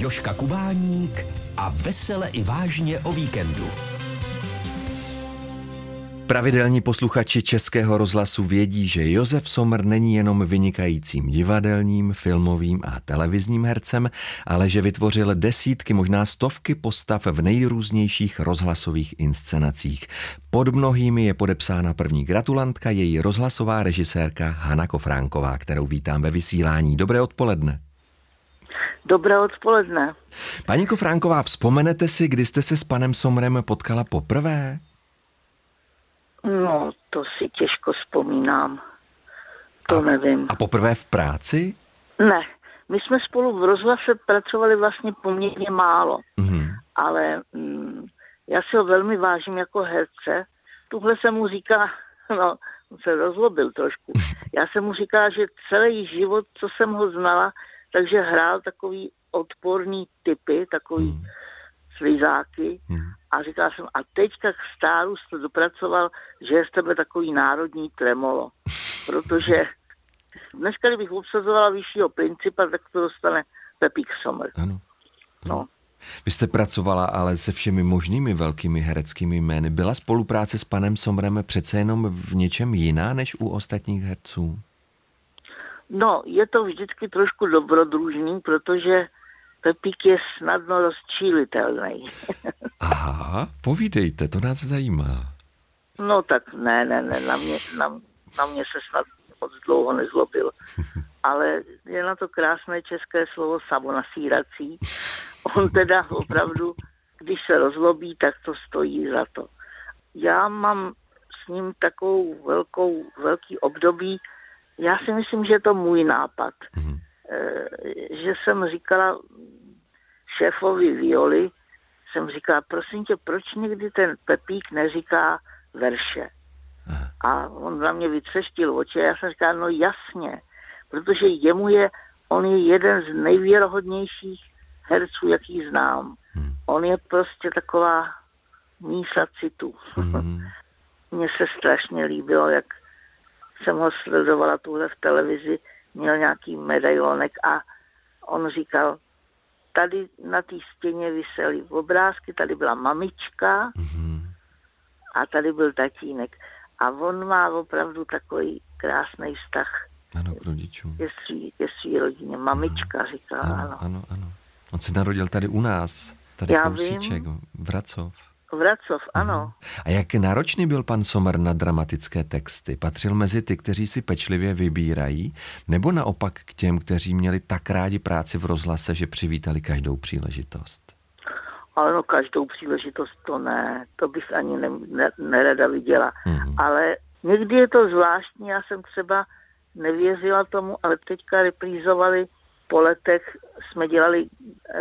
Joška Kubáník a vesele i vážně o víkendu. Pravidelní posluchači Českého rozhlasu vědí, že Josef Somr není jenom vynikajícím divadelním, filmovým a televizním hercem, ale že vytvořil desítky, možná stovky postav v nejrůznějších rozhlasových inscenacích. Pod mnohými je podepsána první gratulantka, její rozhlasová režisérka Hana Kofránková, kterou vítám ve vysílání. Dobré odpoledne. Dobré odpoledne. Paní Kofránková, vzpomenete si, kdy jste se s panem Somrem potkala poprvé? No, to si těžko vzpomínám. To a, nevím. A poprvé v práci? Ne, my jsme spolu v rozhlase pracovali vlastně poměrně málo, Mhm. ale mm, já si ho velmi vážím jako herce. Tuhle se mu říká, no, on se rozlobil trošku. Já jsem mu říká, že celý život, co jsem ho znala, takže hrál takový odporný typy, takový Hmm. slizáky. Hmm. A říkal jsem, a teďka k stáru jste dopracoval, že je z tebe takový národní tremolo. Protože dneska, kdybych obsazovala vyššího principa, tak to dostane Pepík Sommer. Ano. No. Vy jste pracovala ale se všemi možnými velkými hereckými jmény. Byla spolupráce s panem Somrem přece jenom v něčem jiná než u ostatních herců? No, je to vždycky trošku dobrodružný, protože Pepík je snadno rozčílitelný. Aha, povídejte, to nás zajímá. No tak ne, ne, ne, na mě, na, na mě se snad moc dlouho nezlobil. Ale je na to krásné české slovo samonasírací. On teda opravdu, když se rozlobí, tak to stojí za to. Já mám s ním takovou velkou, velký období, já si myslím, že je to můj nápad. Mhm. Eh, Že jsem říkala šéfovi Violi, jsem říkala, prosím tě, proč někdy ten Pepík neříká verše? Aha. A on na mě vytřeštil oči a já jsem říkal, no jasně, protože jemu je, on je jeden z nejvěrohodnějších herců, jaký znám. Hmm. On je prostě taková mísa citu. Mhm. Mně se strašně líbilo, jak jsem ho sledovala tuhle v televizi, měl nějaký medailonek a on říkal, tady na té stěně vysely obrázky, tady byla mamička Mhm. a tady byl tatínek. A on má opravdu takový krásný vztah Ano, k rodičům. ke svý, ke svý rodině. Mamička říká, Ano, ano. ano, ano. On se narodil tady u nás, tady Já kousíček, Vracov. Vracov, ano. A jak náročný byl pan Sommer na dramatické texty? Patřil mezi ty, kteří si pečlivě vybírají, nebo naopak k těm, kteří měli tak rádi práci v rozhlase, že přivítali každou příležitost? Ale no každou příležitost to ne, to bych ani ne, ne, nerada viděla. Mhm. Ale někdy je to zvláštní, já jsem třeba nevěřila tomu, ale teďka reprízovali po letech, jsme dělali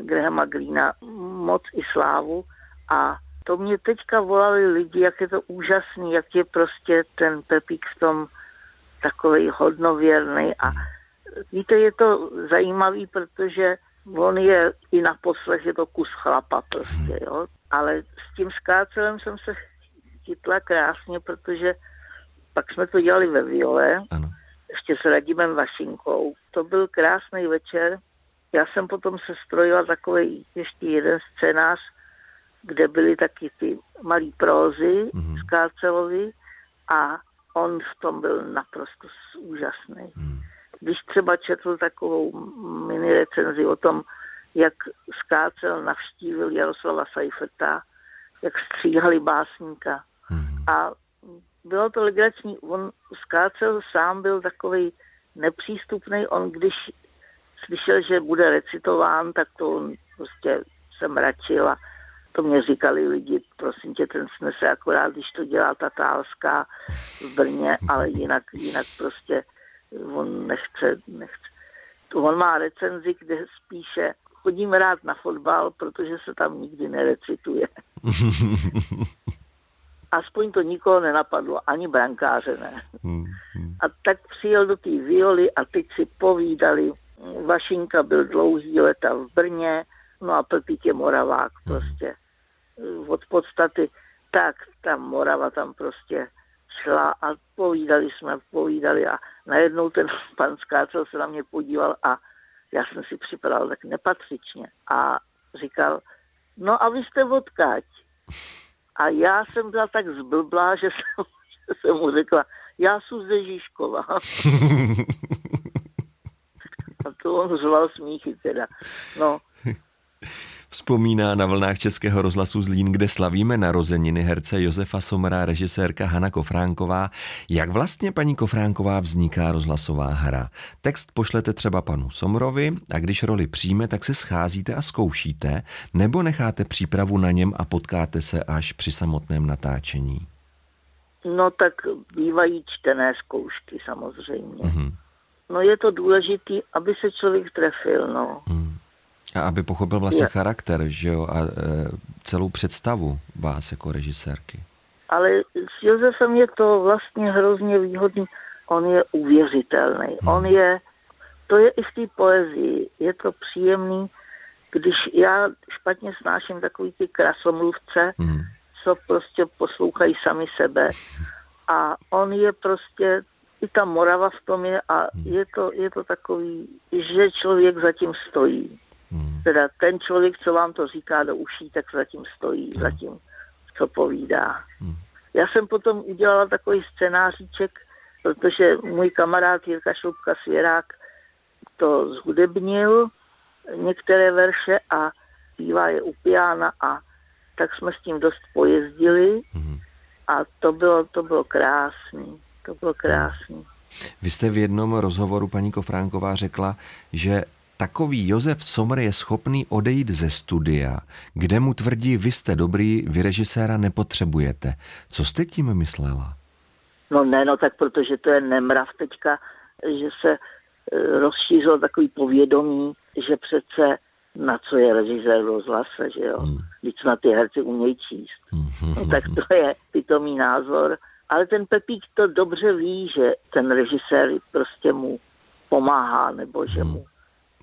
Grahama Greena moc i slávu a to mě teďka volali lidi, jak je to úžasný, jak je prostě ten Pepík v tom takový hodnověrný a víte, je to zajímavý, protože on je i na poslech, je to kus chlapa prostě, jo. Ale s tím skácelem jsem se chytla krásně, protože pak jsme to dělali ve Viole, Ano. ještě s Radimem Vašinkou. To byl krásný večer. Já jsem potom se strojila takový ještě jeden scénář, kde byly taky ty malý prózy Mhm. mm-hmm. z a on v tom byl naprosto úžasný. Hmm. Když třeba četl takovou mini recenzi o tom, jak Skácel navštívil Jaroslava Seiferta, jak stříhali básníka, Mhm. a bylo to legrační. On skácel sám byl takový nepřístupný. On když slyšel, že bude recitován, tak to on prostě se mračil a to mě říkali lidi, prosím tě, ten snese akorát, když to dělá Tatálská v Brně, ale jinak, jinak prostě on nechce, nechce. On má recenzi, kde spíše chodím rád na fotbal, protože se tam nikdy nerecituje. Aspoň to nikoho nenapadlo, ani brankáře ne. Hmm, hmm. A tak přijel do té violy a teď si povídali. Vašinka byl dlouhý leta v Brně, no a Pepík je Moravák prostě. Od podstaty, tak ta Morava tam prostě šla a povídali jsme, povídali a najednou ten pan Skácel se na mě podíval a Já jsem si připadal tak nepatřičně. A říkal, no a vy jste odkaď? A já jsem byla tak zblblá, že jsem, že jsem mu řekla, já jsem ze Žižkova. a to on řval smíchy teda. No, Vzpomíná na vlnách Českého rozhlasu Zlín, kde slavíme narozeniny herce Josefa Somera, režisérka Hana Kofránková. Jak vlastně, paní Kofránková, vzniká rozhlasová hra? Text pošlete třeba panu Somrovi a když roli přijme, tak se scházíte a zkoušíte, nebo necháte přípravu na něm a potkáte se až při samotném natáčení? No tak bývají čtené zkoušky samozřejmě. Mm-hmm. No je to důležité, aby se člověk trefil, no. Mm. A aby pochopil vlastně je. charakter, že jo, a e, celou představu vás jako režisérky. Ale s Josefem je to vlastně hrozně výhodný. On je uvěřitelný. Hmm. On je, to je i v té poezii, je to příjemný, když já špatně snáším takový ty krasomluvce, hmm. co prostě poslouchají sami sebe. A on je prostě, i ta Morava v tom je a hmm. je to, je to takový, že člověk zatím stojí. Hmm. Teda ten člověk, co vám to říká do uší, tak zatím stojí, hmm. zatím, co povídá. Hmm. Já jsem potom udělala takový scénáříček, protože můj kamarád Jirka Šoupka Svěrák to zhudebnil, některé verše a zpívá je u piana a tak jsme s tím dost pojezdili hmm. a to bylo, to bylo krásný. To bylo krásný. Vy jste v jednom rozhovoru, paní Kofránková, řekla, že Takový Josef Sommer je schopný odejít ze studia, kde mu tvrdí, vy jste dobrý, vy režiséra nepotřebujete. Co jste tím myslela? No ne, no tak protože to je nemrav teďka, že se e, rozšířilo takový povědomí, že přece na co je režisér rozhlase, že jo? Hmm. Když na ty herci umějí číst. Hmm. No, tak to je pitomý názor. Ale ten Pepík to dobře ví, že ten režisér prostě mu pomáhá, nebo že hmm. mu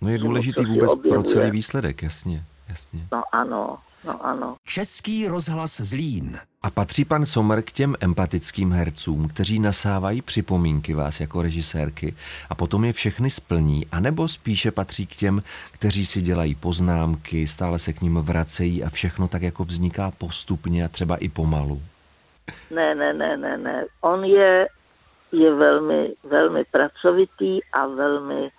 No je důležitý vůbec pro celý výsledek, jasně, jasně. No ano, no ano. Český rozhlas Zlín. A patří pan Sommer k těm empatickým hercům, kteří nasávají připomínky vás jako režisérky a potom je všechny splní, anebo spíše patří k těm, kteří si dělají poznámky, stále se k ním vracejí a všechno tak jako vzniká postupně a třeba i pomalu? Ne, ne, ne, ne, ne. On je, je velmi, velmi pracovitý a velmi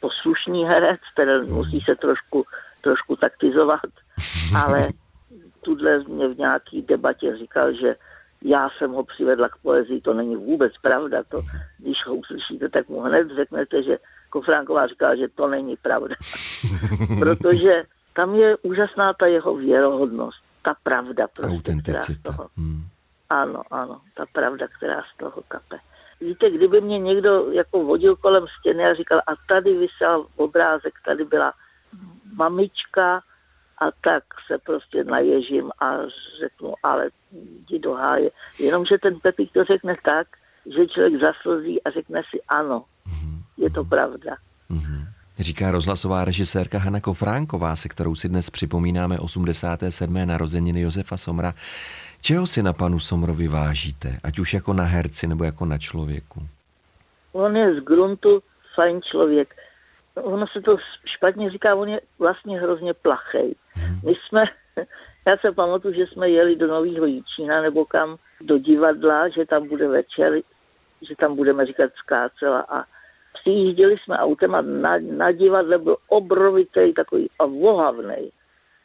poslušný herec, který musí se trošku, trošku taktizovat, ale tuhle mě v nějaký debatě říkal, že já jsem ho přivedla k poezii, to není vůbec pravda. To, když ho uslyšíte, tak mu hned řeknete, že Kofránková říká, že to není pravda. Protože tam je úžasná ta jeho věrohodnost, ta pravda. Prostě, Autenticita. Toho, hmm. Ano, ano, ta pravda, která z toho kape víte, kdyby mě někdo jako vodil kolem stěny a říkal, a tady vysel obrázek, tady byla mamička a tak se prostě naježím a řeknu, ale jdi do háje. Jenomže ten Pepík to řekne tak, že člověk zaslzí a řekne si ano, je to pravda. Mm-hmm. Říká rozhlasová režisérka Hanna Kofránková, se kterou si dnes připomínáme 87. narozeniny Josefa Somra. Čeho si na panu Somrovi vážíte, ať už jako na herci nebo jako na člověku? On je z gruntu fajn člověk. Ono se to špatně říká, on je vlastně hrozně plachej. Hmm. My jsme, já se pamatuju, že jsme jeli do Nového Jíčína nebo kam do divadla, že tam bude večer, že tam budeme říkat skácela a přijížděli jsme autem a na, na divadle byl obrovitý takový a vohavný,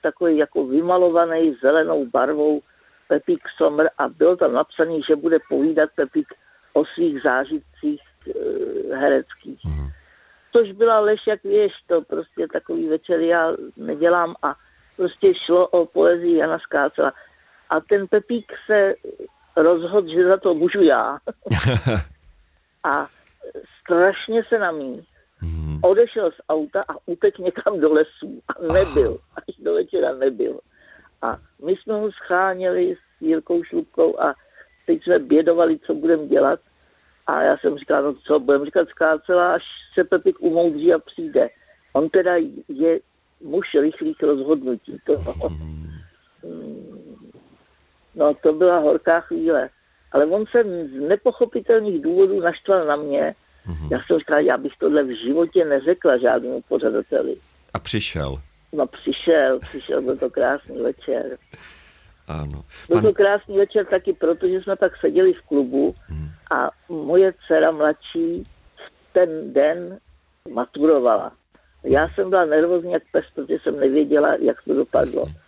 takový jako vymalovaný zelenou barvou Pepík Sommer a bylo tam napsané, že bude povídat Pepík o svých zážitcích e, hereckých. Mm. Což byla lež, jak věš, to prostě takový večer já nedělám a prostě šlo o poezii Jana Skácela. A ten Pepík se rozhodl, že za to můžu já. a strašně se na mý. Mm. Odešel z auta a utek někam do lesů a nebyl. Až do večera nebyl. A my jsme ho scháněli s Jirkou Šlupkou a teď jsme bědovali, co budeme dělat. A já jsem říkal, no co, budeme říkat skácela, až se Pepik umoudří a přijde. On teda je muž rychlých rozhodnutí. To, no to byla horká chvíle. Ale on se z nepochopitelných důvodů naštval na mě, Mm-hmm. Já jsem říkal, já bych tohle v životě neřekla žádnému pořadateli. A přišel. No přišel, přišel, byl to krásný večer. Ano. Byl to krásný večer taky proto, že jsme tak seděli v klubu hmm. a moje dcera mladší v ten den maturovala. Já jsem byla nervózní jak pes, protože jsem nevěděla, jak to dopadlo. Jasně.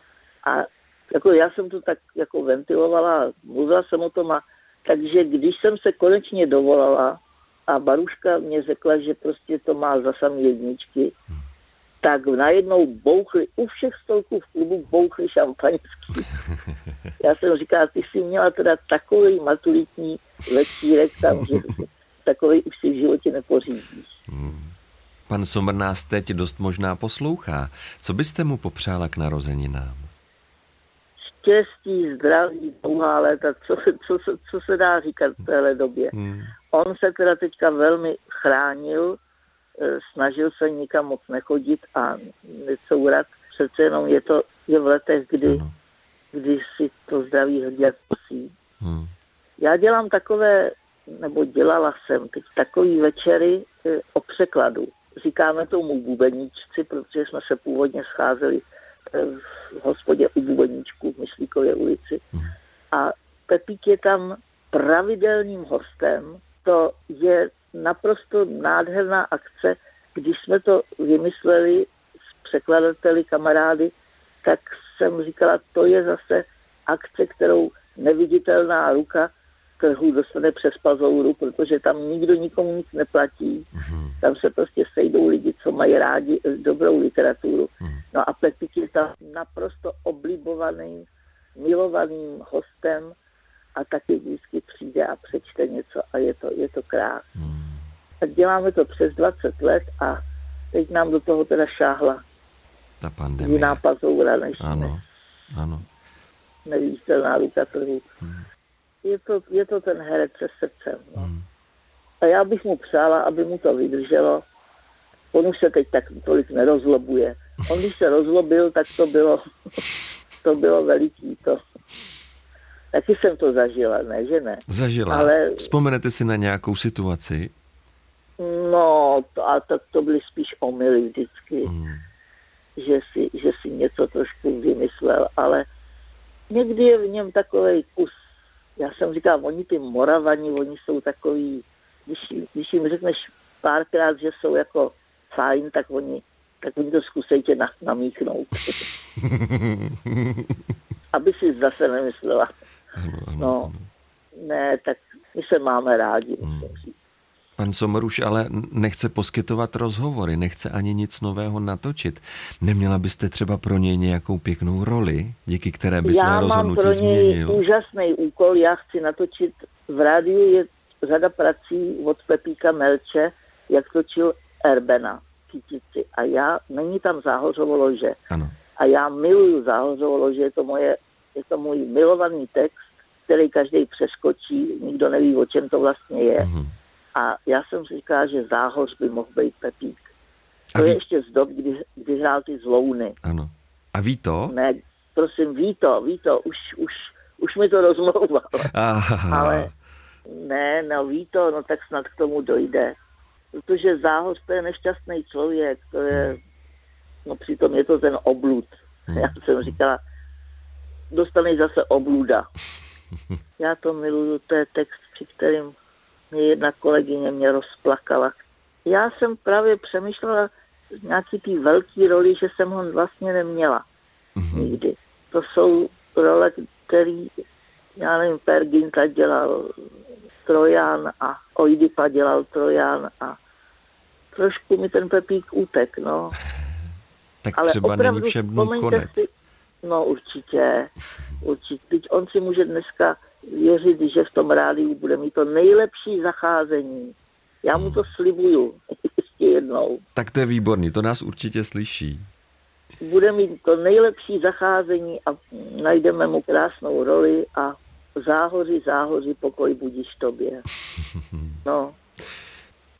A jako já jsem to tak jako ventilovala, mluvila jsem o tom a takže když jsem se konečně dovolala a Baruška mě řekla, že prostě to má za samý jedničky, hmm tak najednou bouchly, u všech stolků v klubu bouchly šampaňský. Já jsem říkal, ty jsi měla teda takový maturitní večírek tam, že takový už si v životě nepořídíš. Hmm. Pan Somr nás teď dost možná poslouchá. Co byste mu popřála k narozeninám? Štěstí, zdraví, dlouhá léta, co, co, co, co se dá říkat v téhle době. Hmm. On se teda teďka velmi chránil, snažil se nikam moc nechodit a necourat. Přece jenom je to je v letech, kdy, kdy si to zdraví hodně kusí. Hmm. Já dělám takové, nebo dělala jsem teď takový večery e, o překladu. Říkáme tomu bubeníčci, protože jsme se původně scházeli e, v hospodě u bubeníčku v Myslíkově ulici. Hmm. A Pepík je tam pravidelným hostem. To je naprosto nádherná akce. Když jsme to vymysleli s překladateli, kamarády, tak jsem říkala, to je zase akce, kterou neviditelná ruka trhu dostane přes pazouru, protože tam nikdo nikomu nic neplatí. Mm-hmm. Tam se prostě sejdou lidi, co mají rádi dobrou literaturu. Mm-hmm. No a Pepik je tam naprosto oblibovaným, milovaným hostem a taky vždycky přijde a přečte něco a je to, je to krás. Hmm. Tak děláme to přes 20 let a teď nám do toho teda šáhla ta pandemie. Jiná pazoura než Ano, ano. Neviditelná ruka trhu. Hmm. Je, to, je to ten herec se srdcem. No. Hmm. A já bych mu přála, aby mu to vydrželo. On už se teď tak tolik nerozlobuje. On když se rozlobil, tak to bylo, to bylo veliký. To, Taky jsem to zažila, ne, že ne. Zažila. Ale... Vzpomenete si na nějakou situaci? No, to, a tak to byly spíš omily vždycky, hmm. že, si, že si něco trošku vymyslel, ale někdy je v něm takový kus, já jsem říkal, oni ty moravani, oni jsou takový, když, když jim řekneš párkrát, že jsou jako fajn, tak oni, tak oni to zkusejte na, namíchnout. Aby si zase nemyslela. No, ne, tak my se máme rádi, hmm. musím říct. Pan Somruš ale nechce poskytovat rozhovory, nechce ani nic nového natočit. Neměla byste třeba pro něj nějakou pěknou roli, díky které by své rozhodnutí změnil? Já mám pro něj úžasný úkol, já chci natočit, v rádiu je řada prací od Pepíka Melče, jak točil Erbena, Kytici. A já, není tam záhořovo lože. Ano. A já miluju záhořovo lože, je to, moje, je to můj milovaný text, který každý přeskočí, nikdo neví, o čem to vlastně je. Mm-hmm. A já jsem říkal, že záhoř by mohl být Pepík. To ví... je ještě z dob, kdy, kdy hrál ty zlouny. Ano. A ví to? Ne, prosím, ví to, ví to, už, už, už mi to rozmlouval. Ale ne, no ví to, no tak snad k tomu dojde. Protože záhoř to je nešťastný člověk, to je, no přitom je to ten oblud. Hmm. Já jsem říkala, dostaneš zase obluda. Já to miluju, to je text, při kterým mě jedna kolegyně mě rozplakala. Já jsem právě přemýšlela nějaký ty velký roli, že jsem ho vlastně neměla mm-hmm. nikdy. To jsou role, který, já nevím, Per Ginta dělal Trojan a Oidipa dělal Trojan a trošku mi ten Pepík útek, no. tak Ale třeba není všem konec. Si, no určitě, určitě. Teď on si může dneska věřit, že v tom rádiu bude mít to nejlepší zacházení. Já mu to slibuju ještě jednou. Tak to je výborný, to nás určitě slyší. Bude mít to nejlepší zacházení a najdeme mu krásnou roli a záhoři, záhoři, pokoj budíš tobě. No.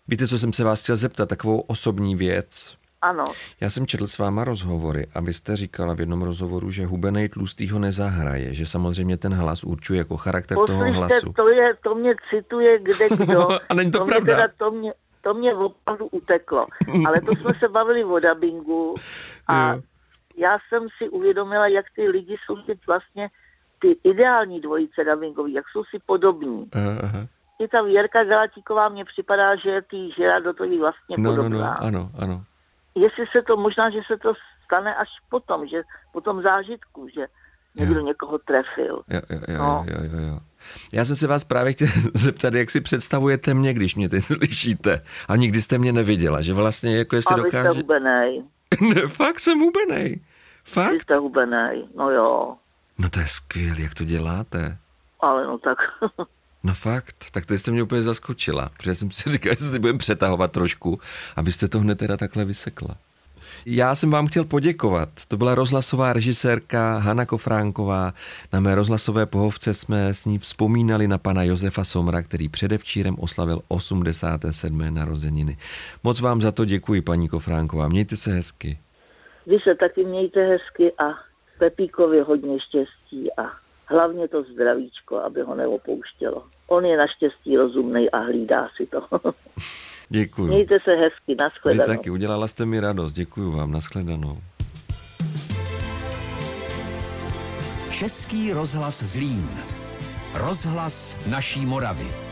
Víte, co jsem se vás chtěl zeptat, takovou osobní věc. Ano. Já jsem četl s váma rozhovory a vy jste říkala v jednom rozhovoru, že hubenej tlustý ho nezahraje, že samozřejmě ten hlas určuje jako charakter Poslyšte, toho hlasu. to, je, to mě cituje kde kdo. a není to, to pravda. Mě teda, to mě, to mě opravdu uteklo. Ale to jsme se bavili o dabingu a Jo. já jsem si uvědomila, jak ty lidi jsou teď vlastně ty ideální dvojice dabingový, jak jsou si podobní. Aha. I ta Věrka Galatíková mně připadá, že je tý Žeradotovi vlastně No, no, podobná. no, ano, ano. Jestli se to, možná, že se to stane až potom, že po tom zážitku, že někdo Jo. někoho trefil. Jo, jo, jo, No. jo, jo, jo. Já jsem se vás právě chtěl zeptat, jak si představujete mě, když mě teď slyšíte. A nikdy jste mě neviděla, že vlastně jako jestli A vy jste dokáže... hubenej. ne, fakt jsem hubenej. Vy Fakt? jste hubenej. No jo. No to je skvělé, jak to děláte. Ale no tak. No fakt, tak to jste mě úplně zaskočila, protože jsem si říkal, že se budeme přetahovat trošku a vy jste to hned teda takhle vysekla. Já jsem vám chtěl poděkovat. To byla rozhlasová režisérka Hanna Kofránková. Na mé rozhlasové pohovce jsme s ní vzpomínali na pana Josefa Somra, který předevčírem oslavil 87. narozeniny. Moc vám za to děkuji, paní Kofránková. Mějte se hezky. Vy se taky mějte hezky a Pepíkovi hodně štěstí a hlavně to zdravíčko, aby ho neopouštělo. On je naštěstí rozumný a hlídá si to. Děkuji. Mějte se hezky, Vy nashledanou. taky, udělala jste mi radost. Děkuji vám, nashledanou. Český rozhlas Zlín. Rozhlas naší Moravy.